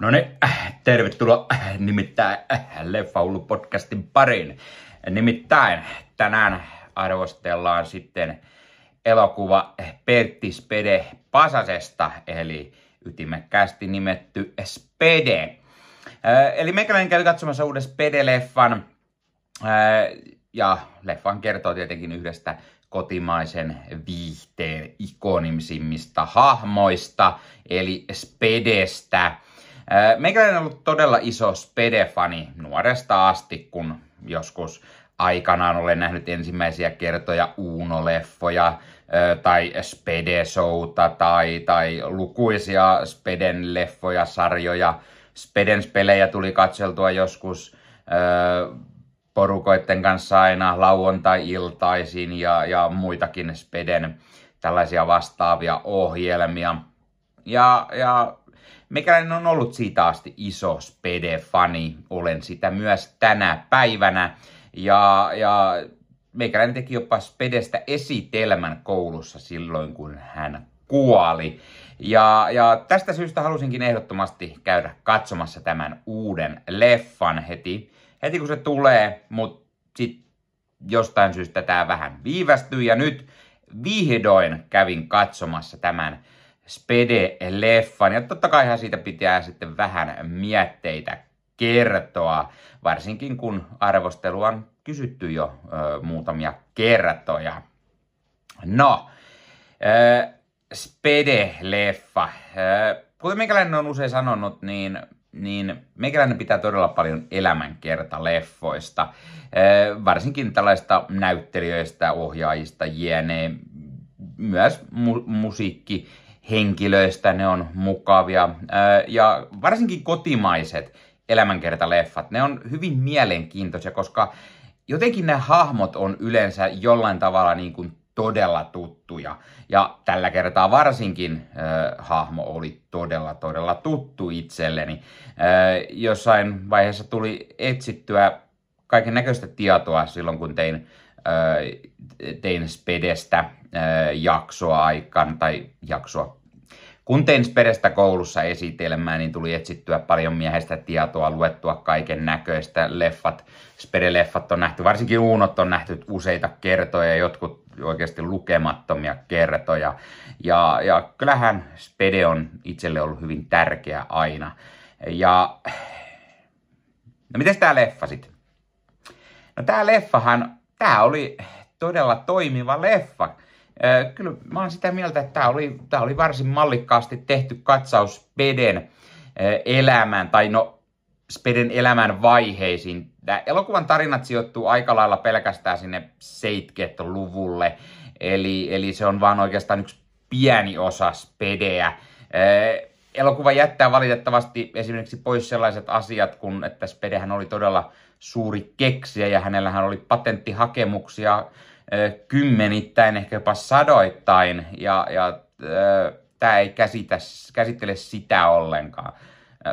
No niin, tervetuloa nimittäin Leffa podcastin pariin. Nimittäin tänään arvostellaan sitten elokuva Pertti Spede Pasasesta, eli ytimekkäästi nimetty Spede. Eli meikäläinen käy katsomassa uuden Spede-leffan, ja leffan kertoo tietenkin yhdestä kotimaisen viihteen ikonimisimmista hahmoista, eli Spedestä. Meikäläinen on ollut todella iso Spede-fani nuoresta asti, kun joskus aikanaan olen nähnyt ensimmäisiä kertoja Uuno-leffoja tai Spede-showta tai, tai lukuisia Speden leffoja, sarjoja. Speden pelejä tuli katseltua joskus porukoiden kanssa aina lauantai-iltaisin ja, ja muitakin Speden tällaisia vastaavia ohjelmia. Ja, ja Meikäläinen on ollut siitä asti iso Spede-fani. Olen sitä myös tänä päivänä. Ja, ja meikäläinen teki jopa Spedestä esitelmän koulussa silloin, kun hän kuoli. Ja, ja tästä syystä halusinkin ehdottomasti käydä katsomassa tämän uuden leffan heti, heti kun se tulee, mutta sitten jostain syystä tämä vähän viivästyi ja nyt vihdoin kävin katsomassa tämän Spede-leffan. Ja totta kai siitä pitää sitten vähän mietteitä kertoa, varsinkin kun arvostelu on kysytty jo ö, muutamia kertoja. No, ö, Spede-leffa. Ö, kuten meikäläinen on usein sanonut, niin, niin meikäläinen pitää todella paljon elämänkerta leffoista. Ö, varsinkin tällaista näyttelijöistä, ohjaajista, jne. Myös mu- musiikki henkilöistä, ne on mukavia. Ja varsinkin kotimaiset elämänkertaleffat, ne on hyvin mielenkiintoisia, koska jotenkin ne hahmot on yleensä jollain tavalla niin kuin todella tuttuja. Ja tällä kertaa varsinkin äh, hahmo oli todella, todella tuttu itselleni. Äh, jossain vaiheessa tuli etsittyä kaiken näköistä tietoa silloin, kun tein, äh, tein Spedestä jaksoa aikaan, tai jaksoa kun tein Spedestä koulussa esitelmää, niin tuli etsittyä paljon miehestä tietoa, luettua kaiken näköistä. Leffat, Spede-leffat on nähty, varsinkin Uunot on nähty useita kertoja, jotkut oikeasti lukemattomia kertoja. Ja, ja kyllähän Spede on itselle ollut hyvin tärkeä aina. Ja no miten tämä leffa sitten? No tämä leffahan, tämä oli todella toimiva leffa Kyllä mä oon sitä mieltä, että tämä oli, tämä oli varsin mallikkaasti tehty katsaus Speden elämään, tai no Speden elämän vaiheisiin. Tämä elokuvan tarinat sijoittuu aika lailla pelkästään sinne 70-luvulle, eli, eli se on vaan oikeastaan yksi pieni osa Spedeä. Elokuva jättää valitettavasti esimerkiksi pois sellaiset asiat, kun että Spedehän oli todella suuri keksiä ja hänellähän oli patenttihakemuksia kymmenittäin, ehkä jopa sadoittain, ja, ja tämä ei käsitä, käsittele sitä ollenkaan.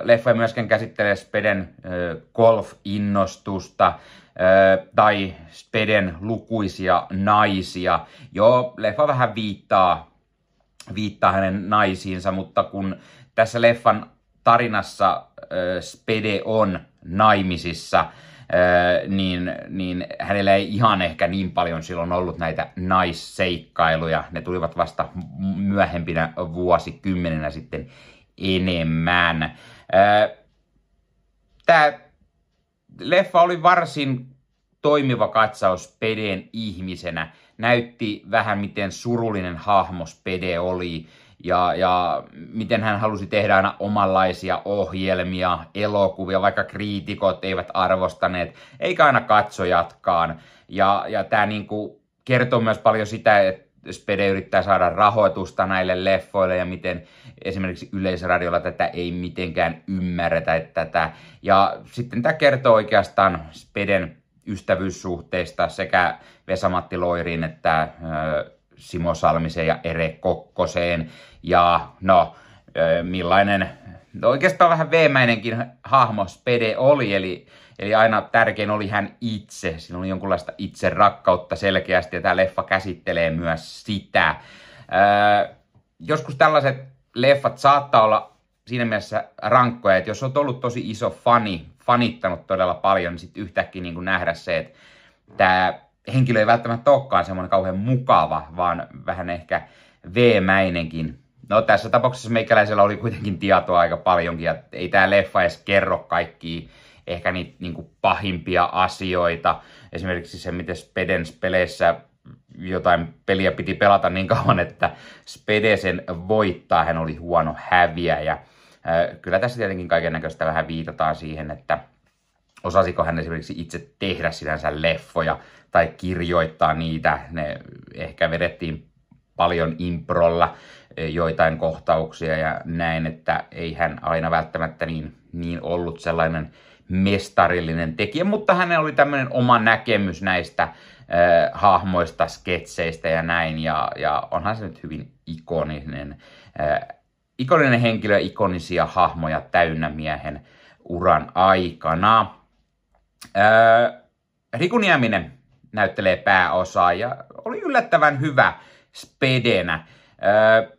Leffa ei myöskään käsittele Speden golf-innostusta tai Speden lukuisia naisia. Joo, leffa vähän viittaa, viittaa hänen naisiinsa, mutta kun tässä leffan tarinassa Spede on naimisissa, niin, niin hänellä ei ihan ehkä niin paljon silloin ollut näitä naisseikkailuja. Ne tulivat vasta myöhempinä vuosikymmeninä sitten enemmän. Tämä leffa oli varsin toimiva katsaus Peden ihmisenä. Näytti vähän miten surullinen hahmo Pede oli ja, ja miten hän halusi tehdä aina omanlaisia ohjelmia, elokuvia, vaikka kriitikot eivät arvostaneet, eikä aina katsojatkaan. Ja, ja tämä niinku kertoo myös paljon sitä, että Spede yrittää saada rahoitusta näille leffoille ja miten esimerkiksi yleisradiolla tätä ei mitenkään ymmärretä. Tätä. Ja sitten tämä kertoo oikeastaan Speden ystävyyssuhteista sekä Vesamatti Loiriin että Simo Salmiseen ja Ere Kokkoseen. Ja no, millainen, no oikeastaan vähän veemäinenkin hahmo Spede oli, eli, eli aina tärkein oli hän itse. Siinä oli jonkunlaista itse rakkautta selkeästi, ja tämä leffa käsittelee myös sitä. joskus tällaiset leffat saattaa olla siinä mielessä rankkoja, että jos olet ollut tosi iso fani, fanittanut todella paljon, niin sitten yhtäkkiä niin nähdä se, että tämä henkilö ei välttämättä olekaan semmoinen kauhean mukava, vaan vähän ehkä veemäinenkin. No tässä tapauksessa meikäläisellä oli kuitenkin tietoa aika paljonkin, ja ei tämä leffa edes kerro kaikkia ehkä niitä niin pahimpia asioita. Esimerkiksi se, miten Spedens peleissä jotain peliä piti pelata niin kauan, että Spede sen voittaa, hän oli huono häviäjä. Kyllä tässä tietenkin kaiken näköistä vähän viitataan siihen, että osasiko hän esimerkiksi itse tehdä sinänsä leffoja tai kirjoittaa niitä. Ne ehkä vedettiin paljon improlla joitain kohtauksia ja näin, että ei hän aina välttämättä niin, niin ollut sellainen mestarillinen tekijä, mutta hänellä oli tämmöinen oma näkemys näistä äh, hahmoista, sketseistä ja näin, ja, ja onhan se nyt hyvin ikoninen, äh, ikoninen henkilö, ikonisia hahmoja täynnä miehen uran aikana. Äh, Riku Nieminen näyttelee pääosaa ja oli yllättävän hyvä spedenä. Äh,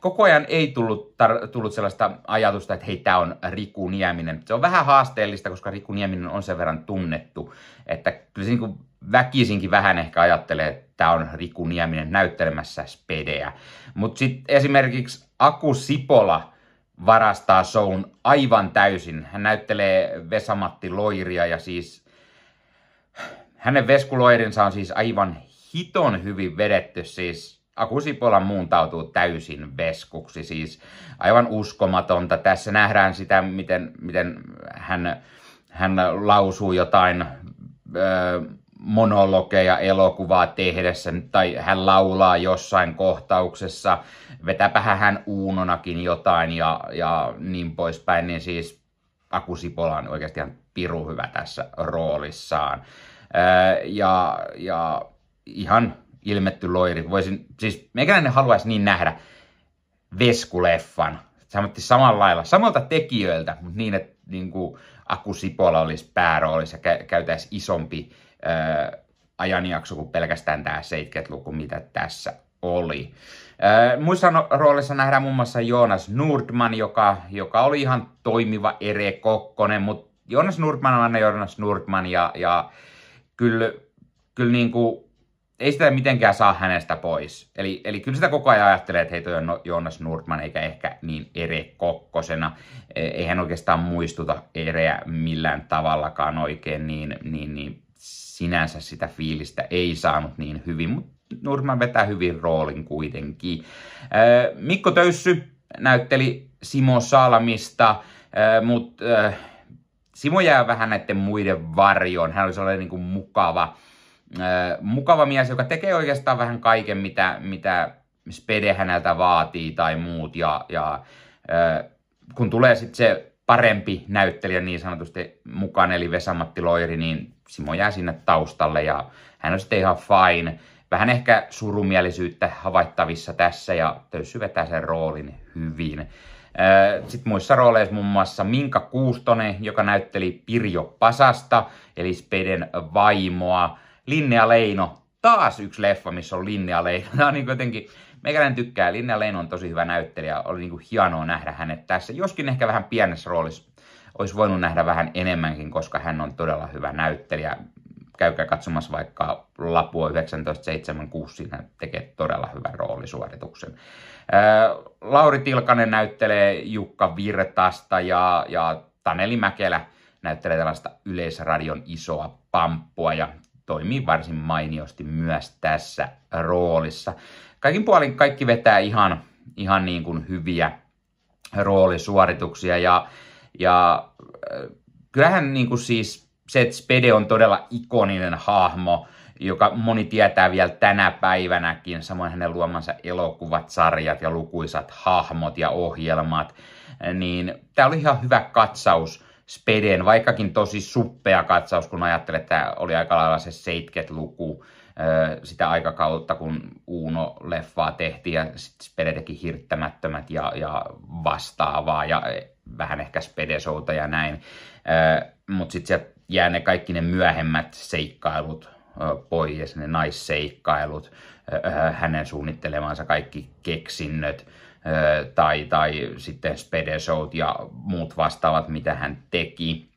koko ajan ei tullut, tar- tullut sellaista ajatusta, että hei, tämä on Riku Nieminen. Se on vähän haasteellista, koska Riku Nieminen on sen verran tunnettu, että kyllä se niin väkisinkin vähän ehkä ajattelee, että tämä on Riku Nieminen näyttelemässä spedeä. Mutta sitten esimerkiksi Aku Sipola varastaa shown aivan täysin. Hän näyttelee Vesamatti Loiria ja siis hänen veskuloirinsa on siis aivan hiton hyvin vedetty. Siis Akusipola muuntautuu täysin veskuksi, siis aivan uskomatonta. Tässä nähdään sitä, miten, miten hän, hän lausuu jotain ö, monologeja elokuvaa tehdessä, tai hän laulaa jossain kohtauksessa, vetäpähän hän uunonakin jotain ja, ja niin poispäin, niin siis Akusipola on oikeasti ihan piru hyvä tässä roolissaan. Ja, ja ihan ilmetty loiri. Voisin, siis meikäläinen haluaisi niin nähdä Veskuleffan. Samatti samalla lailla, samalta tekijöiltä, mutta niin, että niin kuin Aku Sipola olisi pääroolissa käytäisi isompi ajanjakso kuin pelkästään tämä 70-luku, mitä tässä oli. Muissa no, roolissa nähdään muun muassa Jonas Nordman, joka, joka oli ihan toimiva Ere Kokkonen, mutta Jonas Nordman on aina Jonas Nordman ja, ja kyllä, kyllä niin kuin ei sitä mitenkään saa hänestä pois. Eli, eli kyllä sitä koko ajan ajattelee, että hei toi on Jonas Nordman eikä ehkä niin Ere Kokkosena. E, ei hän oikeastaan muistuta Ereä millään tavallakaan oikein, niin, niin, niin sinänsä sitä fiilistä ei saanut niin hyvin, mutta Nordman vetää hyvin roolin kuitenkin. Mikko Töyssy näytteli Simo Salmista, mutta Simo jää vähän näiden muiden varjoon. Hän oli sellainen niin kuin mukava, mukava mies, joka tekee oikeastaan vähän kaiken, mitä, mitä Spede häneltä vaatii tai muut. Ja, ja kun tulee sitten se parempi näyttelijä niin sanotusti mukaan, eli Vesamatti Loiri, niin Simo jää sinne taustalle ja hän on sitten ihan fine. Vähän ehkä surumielisyyttä havaittavissa tässä ja Töyssy vetää sen roolin hyvin. Sitten muissa rooleissa muun muassa Minka Kuustonen, joka näytteli Pirjo Pasasta, eli Speden vaimoa. Linnea Leino, taas yksi leffa, missä on Linnea Leino. Tämä on niin jotenkin, meikäläinen tykkää, Linnea Leino on tosi hyvä näyttelijä, oli niin kuin hienoa nähdä hänet tässä. Joskin ehkä vähän pienessä roolissa olisi voinut nähdä vähän enemmänkin, koska hän on todella hyvä näyttelijä. Käykää katsomassa vaikka Lapua 1976, siinä tekee todella hyvän roolisuorituksen. Lauri Tilkanen näyttelee Jukka Virtasta ja, ja Taneli Mäkelä näyttelee tällaista yleisradion isoa pamppua ja toimii varsin mainiosti myös tässä roolissa. Kaikin puolin kaikki vetää ihan, ihan niin kuin hyviä roolisuorituksia ja, ja äh, kyllähän niin kuin siis se, että Spede on todella ikoninen hahmo, joka moni tietää vielä tänä päivänäkin, samoin hänen luomansa elokuvat, sarjat ja lukuisat hahmot ja ohjelmat, niin tämä oli ihan hyvä katsaus Speden, vaikkakin tosi suppea katsaus, kun ajattelee, että tämä oli aika lailla se 70-luku, sitä aikakautta, kun Uuno-leffaa tehtiin ja Spede teki hirttämättömät ja, ja vastaavaa ja e, vähän ehkä Spedesouta ja näin. Mutta sitten sieltä jää ne kaikki ne myöhemmät seikkailut pois, ne naisseikkailut, hänen suunnittelemansa kaikki keksinnöt, tai, tai sitten Spede Showt ja muut vastaavat, mitä hän teki.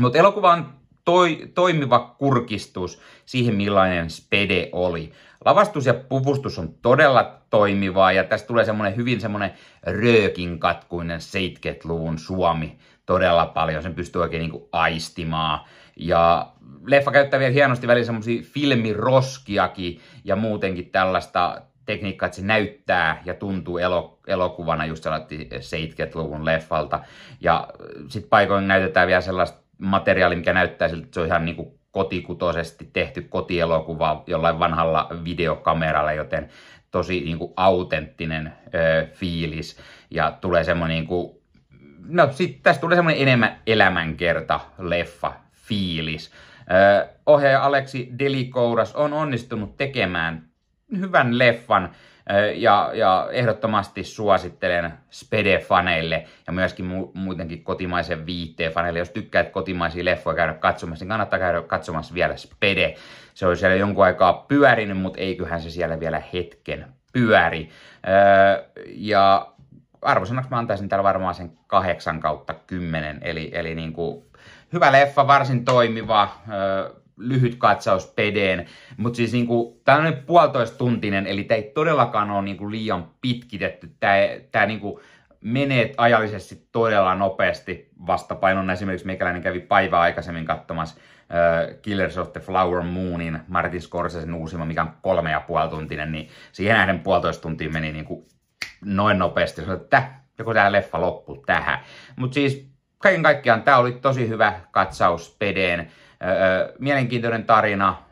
Mutta elokuva on toi, toimiva kurkistus siihen, millainen Spede oli. Lavastus ja puvustus on todella toimivaa ja tästä tulee semmoinen hyvin semmoinen röökin katkuinen 70-luvun Suomi todella paljon. Sen pystyy oikein niin kuin aistimaan. Ja leffa käyttää vielä hienosti välillä semmoisia filmiroskiakin ja muutenkin tällaista tekniikkaa, että se näyttää ja tuntuu elokuvana just sellainen 70-luvun leffalta. Ja sitten paikoin näytetään vielä sellaista materiaalia, mikä näyttää siltä, että se on ihan niin kuin kotikutosesti tehty kotielokuva jollain vanhalla videokameralla, joten tosi niin kuin autenttinen ö, fiilis. Ja tulee semmoinen, niin kuin, no sit tästä tulee semmoinen enemmän elämänkerta leffa fiilis. Ö, ohjaaja Aleksi Delikouras on onnistunut tekemään hyvän leffan, ja, ja ehdottomasti suosittelen Spede-faneille ja myöskin mu- muutenkin kotimaisen viitteen faneille. Jos tykkäät kotimaisia leffoja käydä katsomassa, niin kannattaa käydä katsomassa vielä Spede. Se on siellä jonkun aikaa pyörinyt, mutta eiköhän se siellä vielä hetken pyöri. Öö, ja arvosanaksi mä antaisin täällä varmaan sen 8 kautta 10, eli, eli niin kuin hyvä leffa, varsin toimiva, öö, lyhyt katsaus pedeen, mutta siis niinku, tämä on puolitoista tuntinen, eli tämä ei todellakaan ole niinku liian pitkitetty. Tämä niinku menee ajallisesti todella nopeasti vastapainon. Esimerkiksi meikäläinen kävi päivää aikaisemmin katsomassa uh, Killers of the Flower Moonin, Martin Scorsesen uusima, mikä on kolme ja puoli tuntinen, niin siihen nähden puolitoista tuntia meni niinku noin nopeasti. Sanoin, että joko tämä leffa loppuu tähän. Mutta siis kaiken kaikkiaan tämä oli tosi hyvä katsaus pedeen mielenkiintoinen tarina,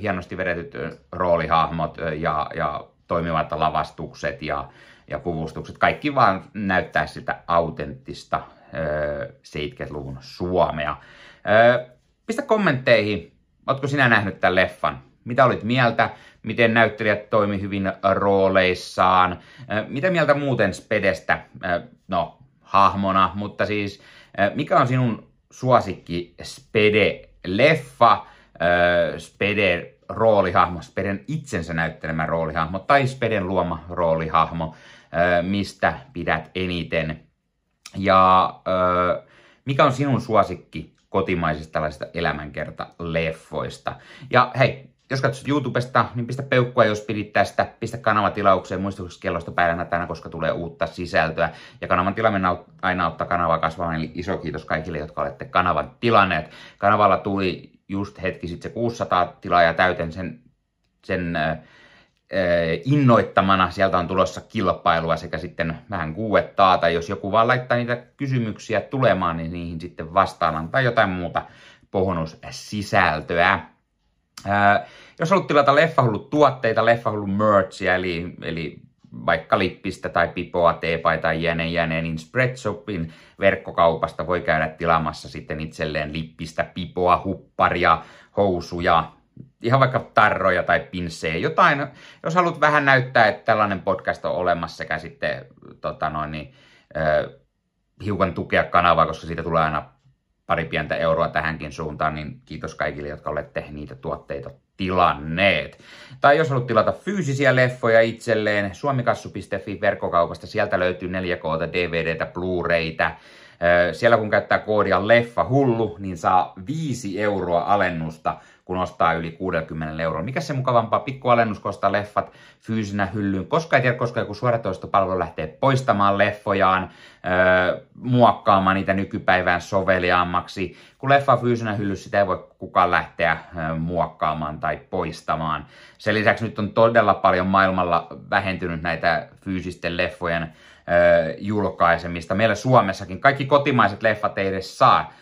hienosti vedetyt roolihahmot ja, ja toimivat lavastukset ja, ja puvustukset. Kaikki vaan näyttää sitä autenttista 70-luvun Suomea. Pistä kommentteihin, ootko sinä nähnyt tämän leffan? Mitä olit mieltä? Miten näyttelijät toimi hyvin rooleissaan? Mitä mieltä muuten Spedestä? No, hahmona, mutta siis mikä on sinun suosikki Spede leffa, Speden roolihahmo, Speden itsensä näyttelemä roolihahmo tai Speden luoma roolihahmo, mistä pidät eniten. Ja mikä on sinun suosikki kotimaisista tällaisista elämänkerta-leffoista. Ja hei, jos katsot YouTubesta, niin pistä peukkua, jos pidit tästä. Pistä kanava tilaukseen kellosta päivänä tänä, koska tulee uutta sisältöä. Ja kanavan tilaaminen aina auttaa kanavaa kasvamaan, eli iso kiitos kaikille, jotka olette kanavan tilanneet. Kanavalla tuli just hetki sitten se 600 tilaajaa täyten sen, sen äh, innoittamana. Sieltä on tulossa kilpailua sekä sitten vähän kuuettaa, tai jos joku vaan laittaa niitä kysymyksiä tulemaan, niin niihin sitten vastaan tai jotain muuta bonussisältöä. Jos haluat tilata Leffahullut tuotteita, Leffahullu merchia, eli, eli vaikka lippistä tai pipoa, teepaitaa, jäneen jäneen, niin Spreadshopin verkkokaupasta voi käydä tilaamassa sitten itselleen lippistä, pipoa, hupparia, housuja, ihan vaikka tarroja tai pinssejä, jotain. Jos haluat vähän näyttää, että tällainen podcast on olemassa sekä sitten tota noin, niin, hiukan tukea kanavaa, koska siitä tulee aina pari pientä euroa tähänkin suuntaan, niin kiitos kaikille, jotka olette niitä tuotteita tilanneet. Tai jos haluat tilata fyysisiä leffoja itselleen, suomikassu.fi verkkokaupasta, sieltä löytyy 4K, DVDtä, Blu-raytä. Siellä kun käyttää koodia leffa hullu, niin saa 5 euroa alennusta kun ostaa yli 60 euroa. Mikä se mukavampaa pikkualennus, kun ostaa leffat fyysinä hyllyyn, koska ei tiedä, koska joku suoratoistopalvelu lähtee poistamaan leffojaan, muokkaamaan niitä nykypäivään soveliaammaksi. Kun leffa fyysinä hyllyssä, sitä ei voi kukaan lähteä muokkaamaan tai poistamaan. Sen lisäksi nyt on todella paljon maailmalla vähentynyt näitä fyysisten leffojen julkaisemista. Meillä Suomessakin kaikki kotimaiset leffat ei edes saa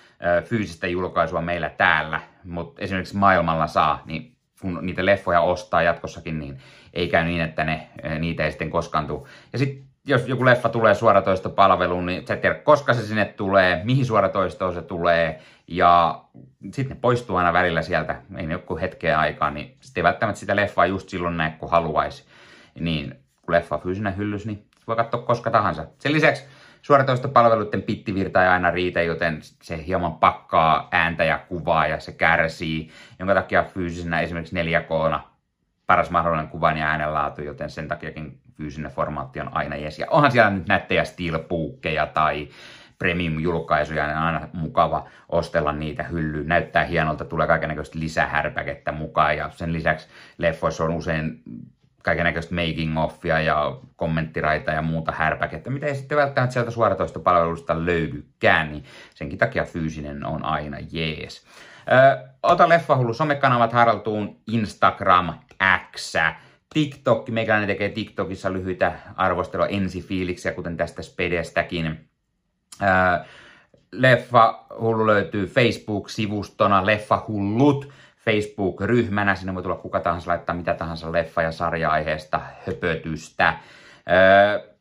fyysistä julkaisua meillä täällä, mutta esimerkiksi maailmalla saa, niin kun niitä leffoja ostaa jatkossakin, niin ei käy niin, että ne, niitä ei sitten koskaan tule. Ja sitten jos joku leffa tulee suoratoistopalveluun, niin sä et tiedä, koska se sinne tulee, mihin suoratoistoon se tulee, ja sitten ne poistuu aina välillä sieltä, ei ne joku hetkeä aikaa, niin sitten ei välttämättä sitä leffaa just silloin näe, kun haluaisi. Niin kun leffa on fyysinen hyllys, niin voi katsoa koska tahansa. Sen lisäksi suoratoistopalveluiden pittivirta ei aina riitä, joten se hieman pakkaa ääntä ja kuvaa ja se kärsii, jonka takia fyysisenä esimerkiksi 4K paras mahdollinen kuvan ja äänenlaatu, joten sen takiakin fyysinen formaatti on aina jes. Ja onhan siellä nyt nättejä steelbookkeja tai premium-julkaisuja, niin on aina mukava ostella niitä hyllyyn. Näyttää hienolta, tulee kaikenlaista lisähärpäkettä mukaan ja sen lisäksi leffoissa on usein kaikenlaista making offia ja kommenttiraita ja muuta härpäkettä, mitä ei sitten välttämättä sieltä suoratoistopalvelusta löydykään, niin senkin takia fyysinen on aina jees. Ö, ota Leffahullu somekanavat haraltuun Instagram, X, TikTok, meikäläinen tekee TikTokissa lyhyitä arvostelua ensifiiliksiä, kuten tästä Spedestäkin. Leffa Hullu löytyy Facebook-sivustona Leffa Hullut Facebook-ryhmänä. Sinne voi tulla kuka tahansa laittaa mitä tahansa leffa- ja sarja-aiheesta höpötystä.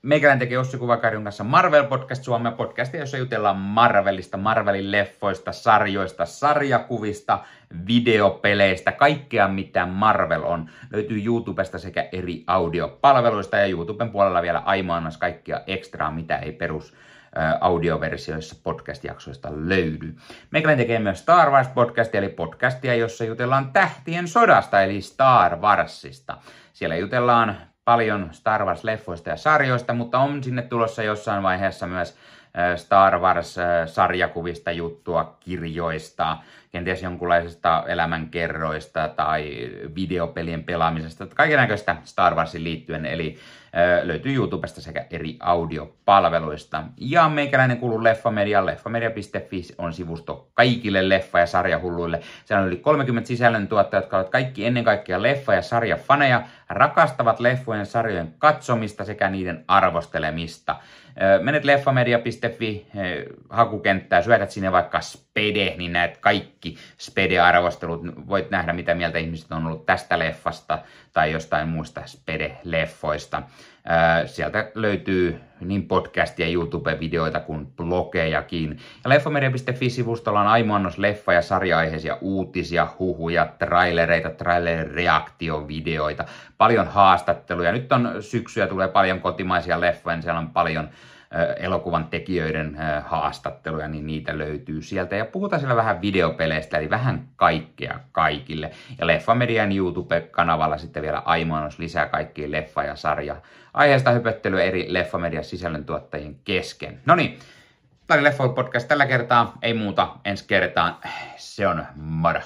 Meikäläinen tekee Ossi Kuvakarjun kanssa Marvel-podcast Suomea podcastia, jossa jutellaan Marvelista, Marvelin leffoista, sarjoista, sarjakuvista, videopeleistä, kaikkea mitä Marvel on. Löytyy YouTubesta sekä eri audiopalveluista ja YouTuben puolella vielä aimaannas kaikkia ekstraa, mitä ei perus audioversioissa podcast-jaksoista löydy. Meikäläinen tekee myös Star Wars podcastia, eli podcastia, jossa jutellaan tähtien sodasta, eli Star Warsista. Siellä jutellaan paljon Star Wars-leffoista ja sarjoista, mutta on sinne tulossa jossain vaiheessa myös Star Wars-sarjakuvista juttua, kirjoista, kenties jonkunlaisista elämänkerroista tai videopelien pelaamisesta, kaikenlaista Star Warsin liittyen, eli löytyy YouTubesta sekä eri audiopalveluista. Ja meikäläinen kuuluu Leffamedia. Leffamedia.fi on sivusto kaikille leffa- ja sarjahulluille. Siellä on yli 30 sisällöntuottajat, jotka ovat kaikki ennen kaikkea leffa- ja sarjafaneja, rakastavat leffojen sarjojen katsomista sekä niiden arvostelemista. Menet leffamedia.fi hakukenttää, syötät sinne vaikka Spede, niin näet kaikki Spede-arvostelut. Voit nähdä, mitä mieltä ihmiset on ollut tästä leffasta tai jostain muista Spede-leffoista. Sieltä löytyy niin podcastia, YouTube-videoita kuin blogejakin. Ja leffamedia.fi-sivustolla on aimonnos leffa- ja sarja-aiheisia uutisia, huhuja, trailereita, trailer-reaktiovideoita, paljon haastatteluja. Nyt on syksyä, tulee paljon kotimaisia leffoja, niin siellä on paljon elokuvan tekijöiden haastatteluja, niin niitä löytyy sieltä. Ja puhutaan siellä vähän videopeleistä, eli vähän kaikkea kaikille. Ja Leffamedian YouTube-kanavalla sitten vielä aimoinnos lisää kaikkiin leffa- ja sarja aiheesta hypöttelyä eri Leffamedian sisällöntuottajien kesken. No niin, tämä oli Leffa Podcast tällä kertaa, ei muuta ensi kertaan. Se on moro.